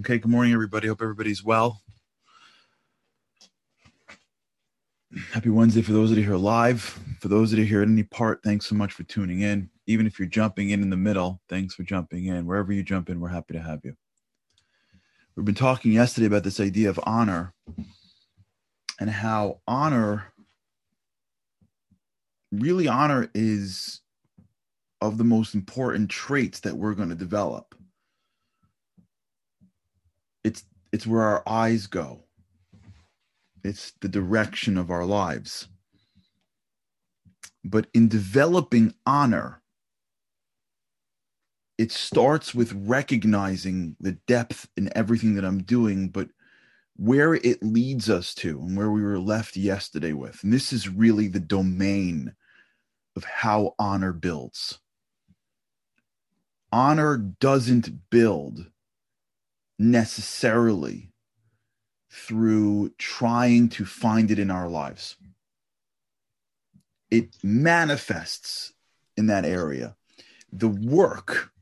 Okay, good morning, everybody. Hope everybody's well. Happy Wednesday for those that are here live. For those that are here at any part, thanks so much for tuning in. Even if you're jumping in in the middle, thanks for jumping in. Wherever you jump in, we're happy to have you. We've been talking yesterday about this idea of honor and how honor, really, honor is of the most important traits that we're going to develop it's it's where our eyes go. It's the direction of our lives. But in developing honor it starts with recognizing the depth in everything that i'm doing but where it leads us to and where we were left yesterday with. And this is really the domain of how honor builds. Honor doesn't build necessarily through trying to find it in our lives. It manifests in that area. The work,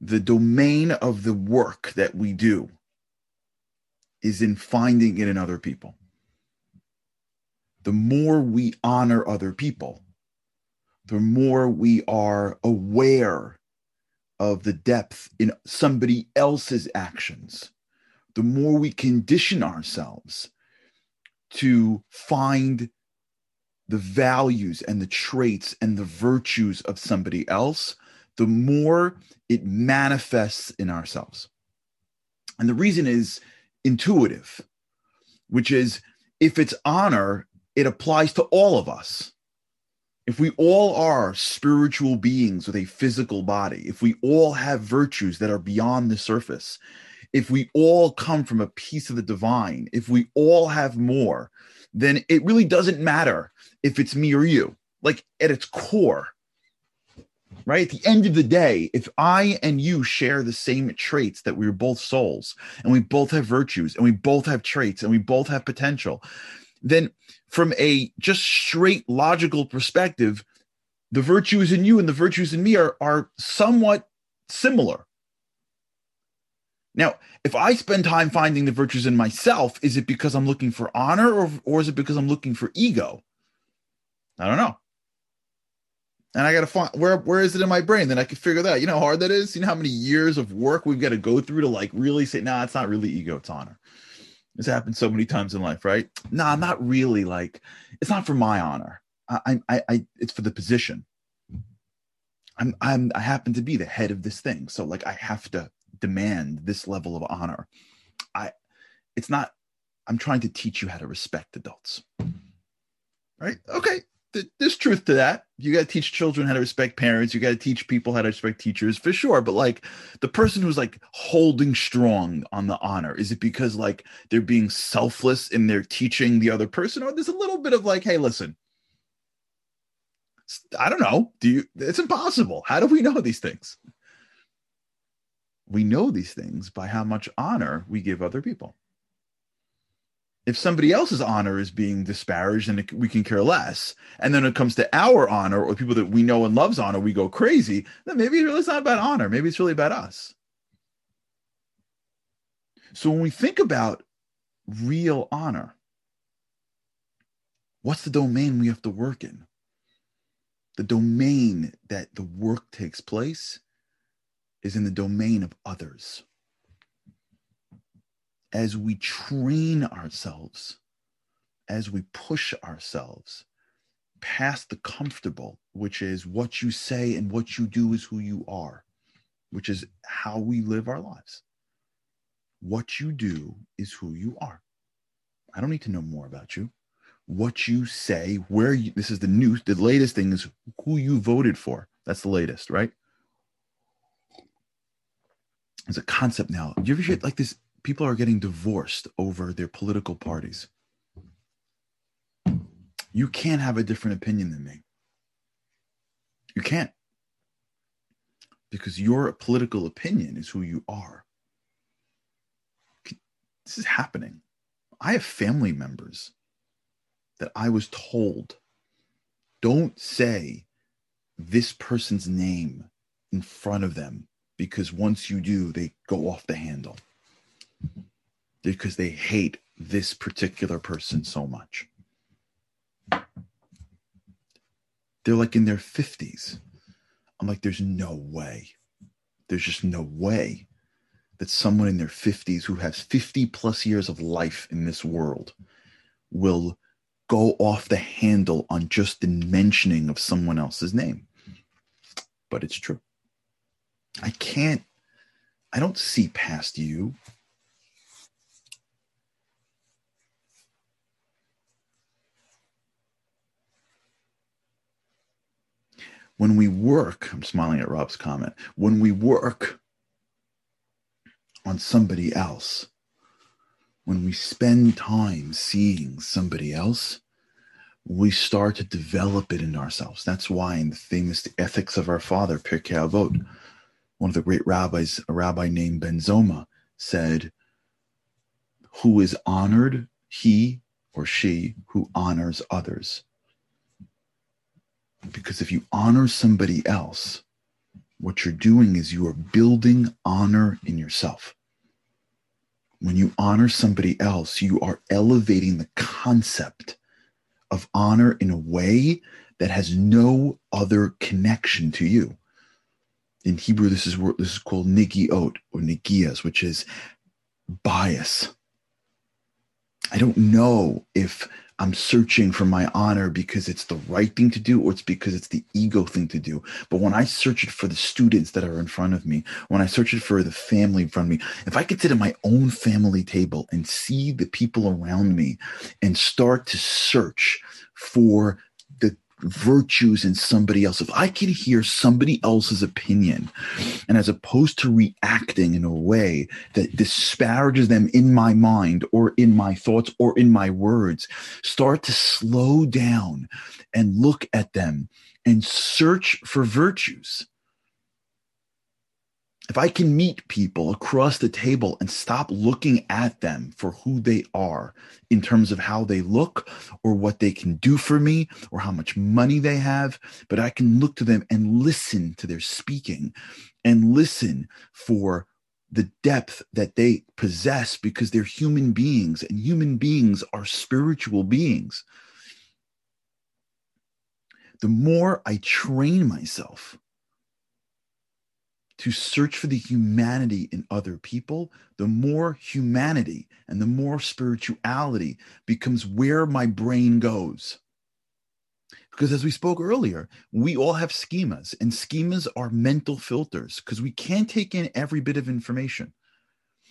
the domain of the work that we do is in finding it in other people. The more we honor other people, the more we are aware of the depth in somebody else's actions, the more we condition ourselves to find the values and the traits and the virtues of somebody else, the more it manifests in ourselves. And the reason is intuitive, which is if it's honor, it applies to all of us if we all are spiritual beings with a physical body, if we all have virtues that are beyond the surface, if we all come from a piece of the divine, if we all have more, then it really doesn't matter if it's me or you. Like at its core, right? At the end of the day, if I and you share the same traits that we're both souls and we both have virtues and we both have traits and we both have potential, then from a just straight logical perspective, the virtues in you and the virtues in me are, are somewhat similar. Now, if I spend time finding the virtues in myself, is it because I'm looking for honor or, or is it because I'm looking for ego? I don't know. And I got to find where where is it in my brain? Then I can figure that out. You know how hard that is? You know how many years of work we've got to go through to like really say, nah, it's not really ego, it's honor. This happened so many times in life, right? Nah, not really. Like, it's not for my honor. I, I, I, it's for the position. I'm, I'm, I happen to be the head of this thing, so like, I have to demand this level of honor. I, it's not. I'm trying to teach you how to respect adults. Right? Okay, there's truth to that. You got to teach children how to respect parents. You got to teach people how to respect teachers for sure. But like the person who's like holding strong on the honor, is it because like they're being selfless in their teaching the other person? Or there's a little bit of like, hey, listen, I don't know. Do you, it's impossible. How do we know these things? We know these things by how much honor we give other people if somebody else's honor is being disparaged and we can care less. And then it comes to our honor or people that we know and loves honor we go crazy then maybe really it's not about honor. Maybe it's really about us. So when we think about real honor what's the domain we have to work in? The domain that the work takes place is in the domain of others as we train ourselves, as we push ourselves past the comfortable, which is what you say and what you do is who you are, which is how we live our lives. What you do is who you are. I don't need to know more about you. What you say, where you, this is the new, the latest thing is who you voted for. That's the latest, right? There's a concept now. Do you ever hear like this people are getting divorced over their political parties. You can't have a different opinion than me. You can't. Because your political opinion is who you are. This is happening. I have family members that I was told don't say this person's name in front of them because once you do, they go off the handle because they hate this particular person so much. They're like in their 50s. I'm like, there's no way. There's just no way that someone in their 50s who has 50 plus years of life in this world will go off the handle on just the mentioning of someone else's name. But it's true. I can't, I don't see past you. When we work, I'm smiling at Rob's comment. When we work on somebody else, when we spend time seeing somebody else, we start to develop it in ourselves. That's why in the famous Ethics of Our Father, Pirkei Avot, one of the great rabbis, a rabbi named Ben Zoma, said, Who is honored, he or she who honors others. Because if you honor somebody else, what you're doing is you are building honor in yourself when you honor somebody else, you are elevating the concept of honor in a way that has no other connection to you. In Hebrew, this is this is called nigiot or nigias, which is bias. I don't know if I'm searching for my honor because it's the right thing to do or it's because it's the ego thing to do. But when I search it for the students that are in front of me, when I search it for the family in front of me, if I could sit at my own family table and see the people around me and start to search for virtues in somebody else. If I can hear somebody else's opinion, and as opposed to reacting in a way that disparages them in my mind or in my thoughts or in my words, start to slow down and look at them and search for virtues if I can meet people across the table and stop looking at them for who they are in terms of how they look or what they can do for me or how much money they have, but I can look to them and listen to their speaking and listen for the depth that they possess because they're human beings and human beings are spiritual beings. The more I train myself to search for the humanity in other people, the more humanity and the more spirituality becomes where my brain goes. Because as we spoke earlier, we all have schemas, and schemas are mental filters because we can't take in every bit of information.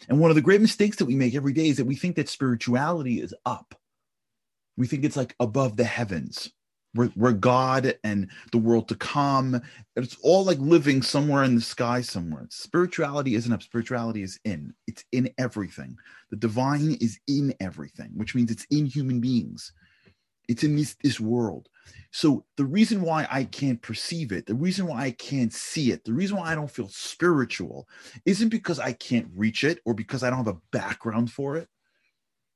And one of the great mistakes that we make every day is that we think that spirituality is up. We think it's like above the heavens we're, we're God and the world to come. It's all like living somewhere in the sky somewhere. Spirituality isn't up. Spirituality is in. It's in everything. The divine is in everything, which means it's in human beings. It's in this, this world. So the reason why I can't perceive it, the reason why I can't see it, the reason why I don't feel spiritual isn't because I can't reach it or because I don't have a background for it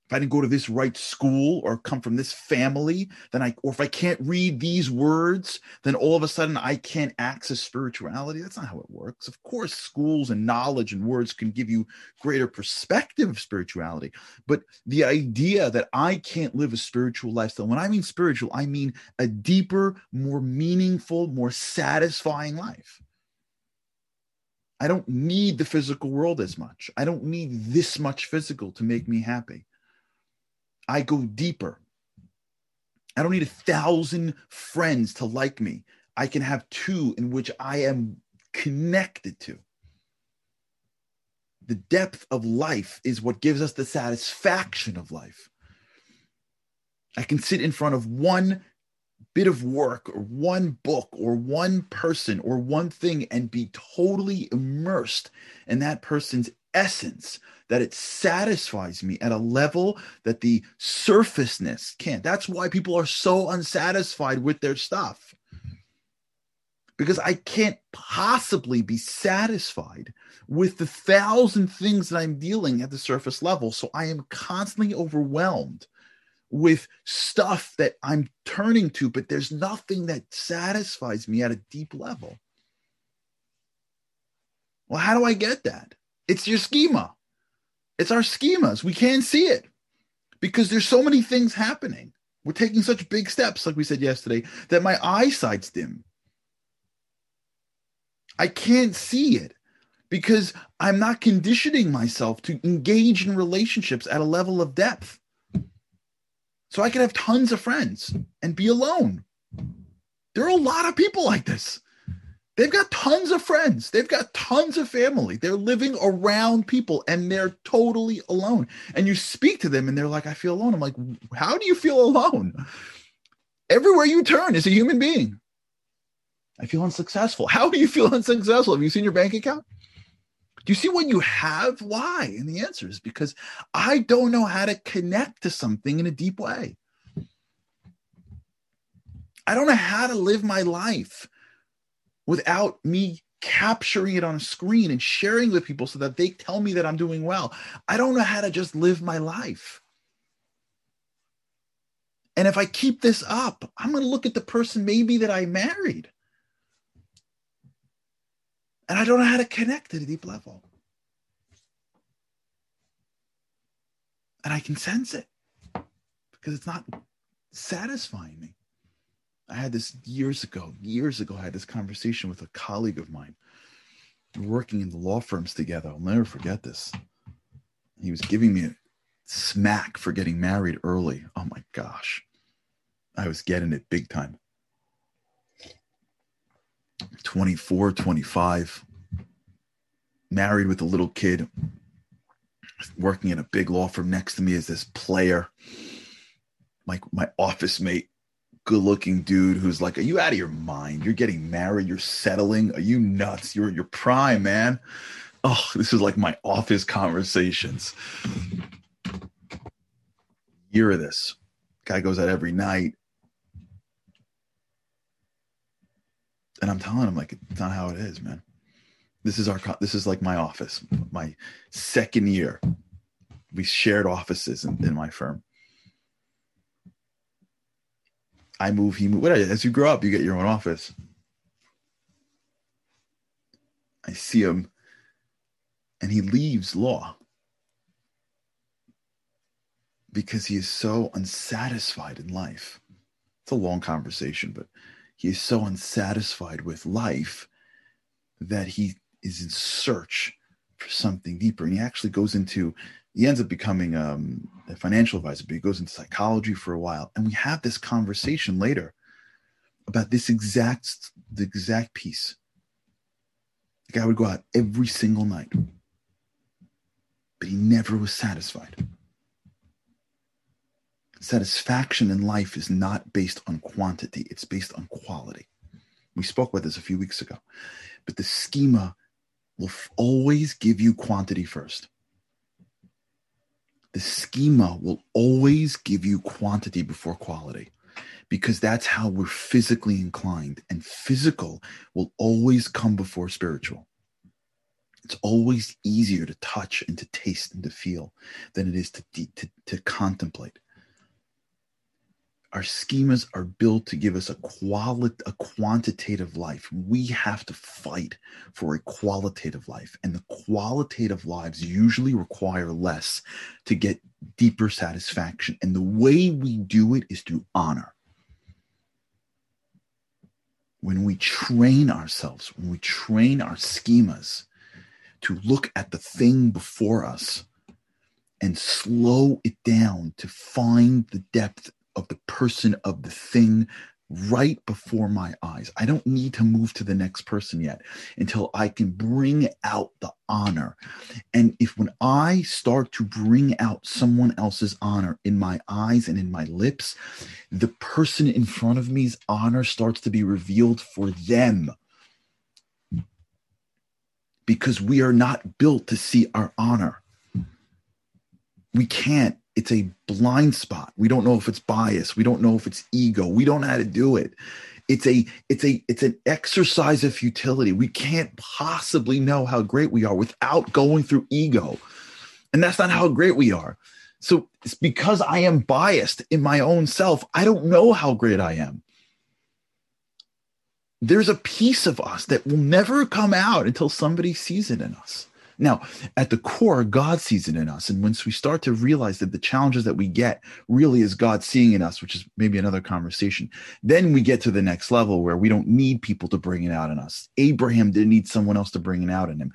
if I didn't go to this right school or come from this family, then I, or if I can't read these words, then all of a sudden I can't access spirituality. That's not how it works. Of course, schools and knowledge and words can give you greater perspective of spirituality. But the idea that I can't live a spiritual lifestyle, when I mean spiritual, I mean a deeper, more meaningful, more satisfying life. I don't need the physical world as much. I don't need this much physical to make me happy. I go deeper. I don't need a thousand friends to like me. I can have two in which I am connected to. The depth of life is what gives us the satisfaction of life. I can sit in front of one bit of work or one book or one person or one thing and be totally immersed in that person's essence that it satisfies me at a level that the surfaceness can't. That's why people are so unsatisfied with their stuff. Mm-hmm. Because I can't possibly be satisfied with the thousand things that I'm dealing at the surface level. So I am constantly overwhelmed with stuff that I'm turning to, but there's nothing that satisfies me at a deep level. Well, how do I get that? It's your schema. It's our schemas. We can't see it because there's so many things happening. We're taking such big steps, like we said yesterday, that my eyesight's dim. I can't see it because I'm not conditioning myself to engage in relationships at a level of depth. So I can have tons of friends and be alone. There are a lot of people like this. They've got tons of friends. They've got tons of family. They're living around people and they're totally alone. And you speak to them and they're like, I feel alone. I'm like, how do you feel alone? Everywhere you turn is a human being. I feel unsuccessful. How do you feel unsuccessful? Have you seen your bank account? Do you see what you have? Why? And the answer is because I don't know how to connect to something in a deep way. I don't know how to live my life without me capturing it on a screen and sharing with people so that they tell me that I'm doing well. I don't know how to just live my life. And if I keep this up, I'm going to look at the person maybe that I married and I don't know how to connect at a deep level. And I can sense it because it's not satisfying me. I had this years ago, years ago, I had this conversation with a colleague of mine working in the law firms together. I'll never forget this. He was giving me a smack for getting married early. Oh my gosh. I was getting it big time. 24, 25, married with a little kid, working in a big law firm next to me is this player, my, my office mate, good looking dude who's like, Are you out of your mind? You're getting married, you're settling. Are you nuts? You're your prime, man. Oh, this is like my office conversations. Year of this. Guy goes out every night, and I'm telling him like it's not how it is, man. This is our this is like my office, my second year. We shared offices in, in my firm. I move, he move. Whatever. As you grow up, you get your own office. I see him, and he leaves law because he is so unsatisfied in life. It's a long conversation, but he is so unsatisfied with life that he is in search for something deeper. And he actually goes into, he ends up becoming um, a financial advisor, but he goes into psychology for a while. And we have this conversation later about this exact, the exact piece. The guy would go out every single night, but he never was satisfied. Satisfaction in life is not based on quantity, it's based on quality. We spoke about this a few weeks ago. But the schema will f- always give you quantity first. The schema will always give you quantity before quality because that's how we're physically inclined. And physical will always come before spiritual. It's always easier to touch and to taste and to feel than it is to, to, to contemplate our schemas are built to give us a quali- a quantitative life. We have to fight for a qualitative life, and the qualitative lives usually require less to get deeper satisfaction. And the way we do it is through honor. When we train ourselves, when we train our schemas to look at the thing before us and slow it down to find the depth of the person of the thing right before my eyes. I don't need to move to the next person yet until I can bring out the honor. And if when I start to bring out someone else's honor in my eyes and in my lips, the person in front of me's honor starts to be revealed for them. Because we are not built to see our honor. We can't it's a blind spot. We don't know if it's bias. We don't know if it's ego. We don't know how to do it. It's a it's a it's an exercise of futility. We can't possibly know how great we are without going through ego. And that's not how great we are. So it's because I am biased in my own self. I don't know how great I am. there's a piece of us that will never come out until somebody sees it in us. Now, at the core, God sees it in us. And once we start to realize that the challenges that we get really is God seeing in us, which is maybe another conversation, then we get to the next level where we don't need people to bring it out in us. Abraham didn't need someone else to bring it out in him.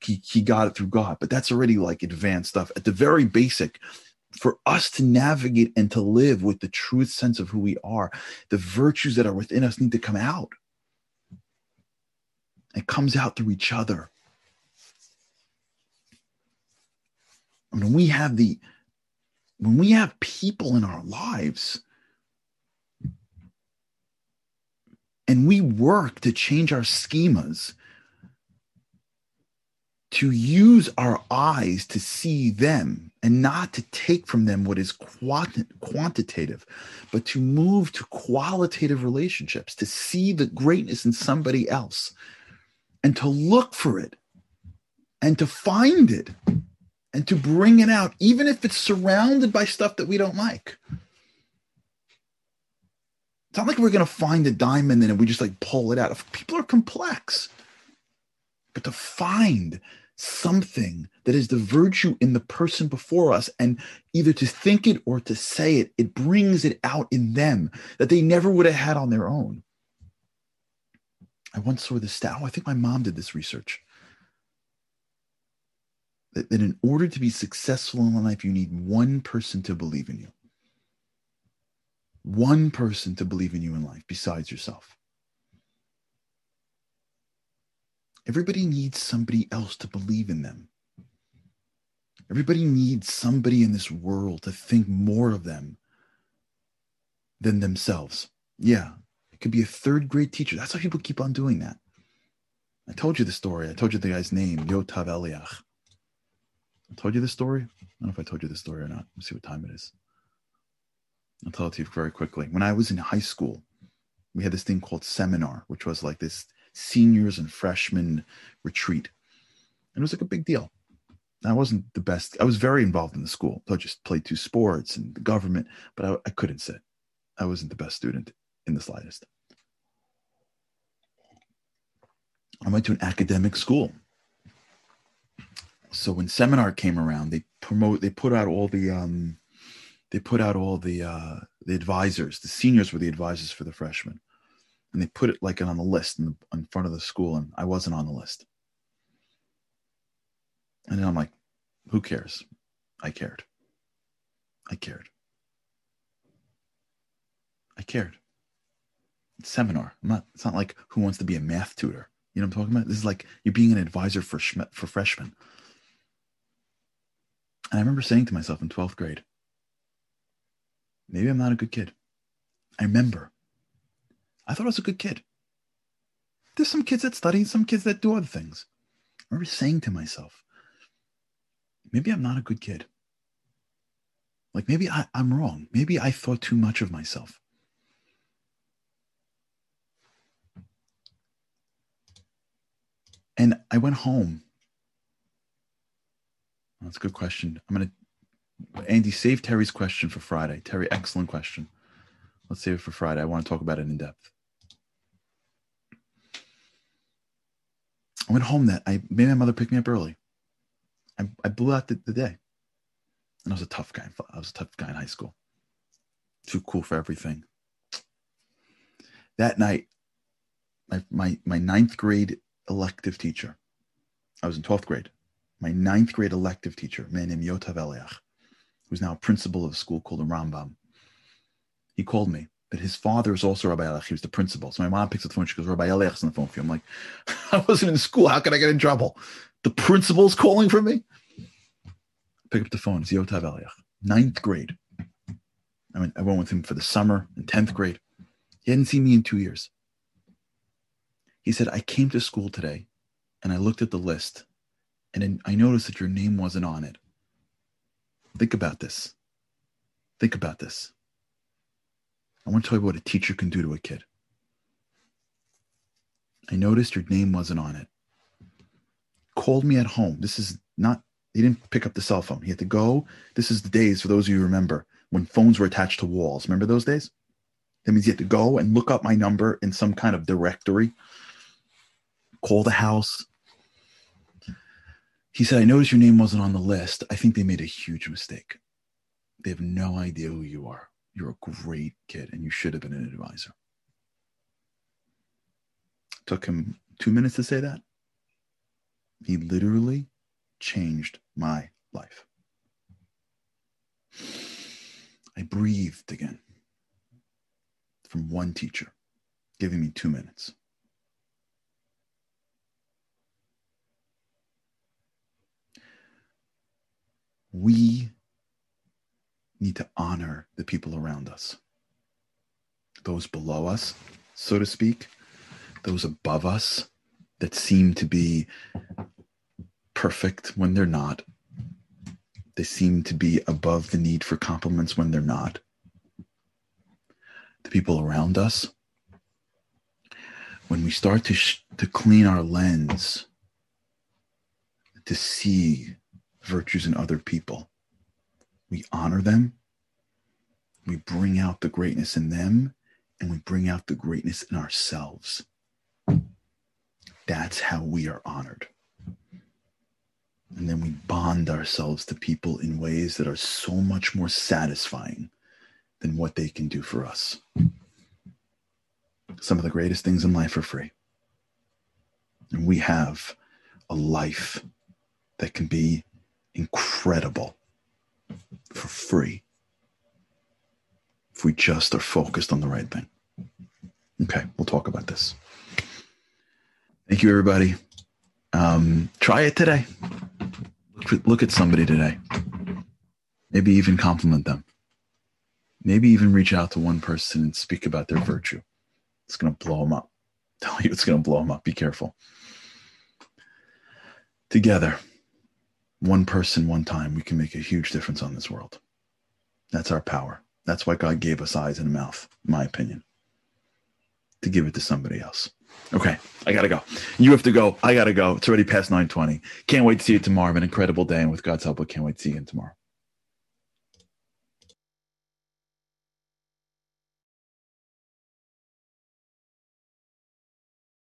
He, he got it through God, but that's already like advanced stuff. At the very basic, for us to navigate and to live with the truth sense of who we are, the virtues that are within us need to come out. It comes out through each other. I mean, we have the when we have people in our lives and we work to change our schemas to use our eyes to see them and not to take from them what is quant- quantitative, but to move to qualitative relationships, to see the greatness in somebody else and to look for it and to find it and to bring it out, even if it's surrounded by stuff that we don't like. It's not like we're going to find a diamond and we just like pull it out. People are complex. But to find something that is the virtue in the person before us and either to think it or to say it, it brings it out in them that they never would have had on their own. I once saw this stat. Oh, I think my mom did this research that, that in order to be successful in life, you need one person to believe in you. One person to believe in you in life besides yourself. Everybody needs somebody else to believe in them. Everybody needs somebody in this world to think more of them than themselves. Yeah, it could be a third grade teacher. That's why people keep on doing that. I told you the story. I told you the guy's name, Yotav Eliach. Told you this story. I don't know if I told you this story or not. Let's see what time it is. I'll tell it to you very quickly. When I was in high school, we had this thing called seminar, which was like this seniors and freshmen retreat. And it was like a big deal. I wasn't the best. I was very involved in the school. I just played two sports and the government, but I, I couldn't sit. I wasn't the best student in the slightest. I went to an academic school so when seminar came around, they promote, they put out all the, um, they put out all the uh, the advisors. The seniors were the advisors for the freshmen, and they put it like on the list in, the, in front of the school, and I wasn't on the list. And then I'm like, who cares? I cared. I cared. I cared. It's seminar. I'm not. It's not like who wants to be a math tutor. You know what I'm talking about? This is like you're being an advisor for for freshmen. And I remember saying to myself in 12th grade, maybe I'm not a good kid. I remember. I thought I was a good kid. There's some kids that study, some kids that do other things. I remember saying to myself, maybe I'm not a good kid. Like maybe I, am wrong. Maybe I thought too much of myself. And I went home that's a good question. I'm gonna Andy save Terry's question for Friday. Terry, excellent question. Let's save it for Friday. I want to talk about it in depth. I went home that I made my mother pick me up early. I, I blew out the, the day. And I was a tough guy. I was a tough guy in high school. Too cool for everything. That night, my, my, my ninth grade elective teacher, I was in 12th grade my ninth grade elective teacher, a man named Yotav Eliach, who's now principal of a school called the Rambam. He called me, but his father is also Rabbi Eliach. He was the principal. So my mom picks up the phone. She goes, Rabbi Eliach's on the phone for you. I'm like, I wasn't in school. How could I get in trouble? The principal's calling for me? Pick up the phone. It's Yotav Eliach, ninth grade. I mean, I went with him for the summer in 10th grade. He hadn't seen me in two years. He said, I came to school today and I looked at the list and I noticed that your name wasn't on it. Think about this. Think about this. I want to tell you what a teacher can do to a kid. I noticed your name wasn't on it. Called me at home. This is not, he didn't pick up the cell phone. He had to go. This is the days, for those of you remember, when phones were attached to walls. Remember those days? That means you had to go and look up my number in some kind of directory, call the house. He said, I noticed your name wasn't on the list. I think they made a huge mistake. They have no idea who you are. You're a great kid and you should have been an advisor. Took him two minutes to say that. He literally changed my life. I breathed again from one teacher, giving me two minutes. We need to honor the people around us, those below us, so to speak, those above us that seem to be perfect when they're not. They seem to be above the need for compliments when they're not. The people around us, when we start to, sh- to clean our lens, to see virtues in other people, we honor them, we bring out the greatness in them, and we bring out the greatness in ourselves. That's how we are honored. And then we bond ourselves to people in ways that are so much more satisfying than what they can do for us. Some of the greatest things in life are free. And we have a life that can be incredible for free if we just are focused on the right thing. Okay, we'll talk about this. Thank you, everybody. Um, try it today. Look, look at somebody today. Maybe even compliment them. Maybe even reach out to one person and speak about their virtue. It's going to blow them up. tell you, it's going to blow them up. Be careful. Together, one person, one time, we can make a huge difference on this world. That's our power. That's why God gave us eyes and a mouth, my opinion, to give it to somebody else. Okay, I gotta go. You have to go. I gotta go. It's already past 9:20. Can't wait to see you tomorrow. Have an incredible day, and with God's help, I can't wait to see you tomorrow.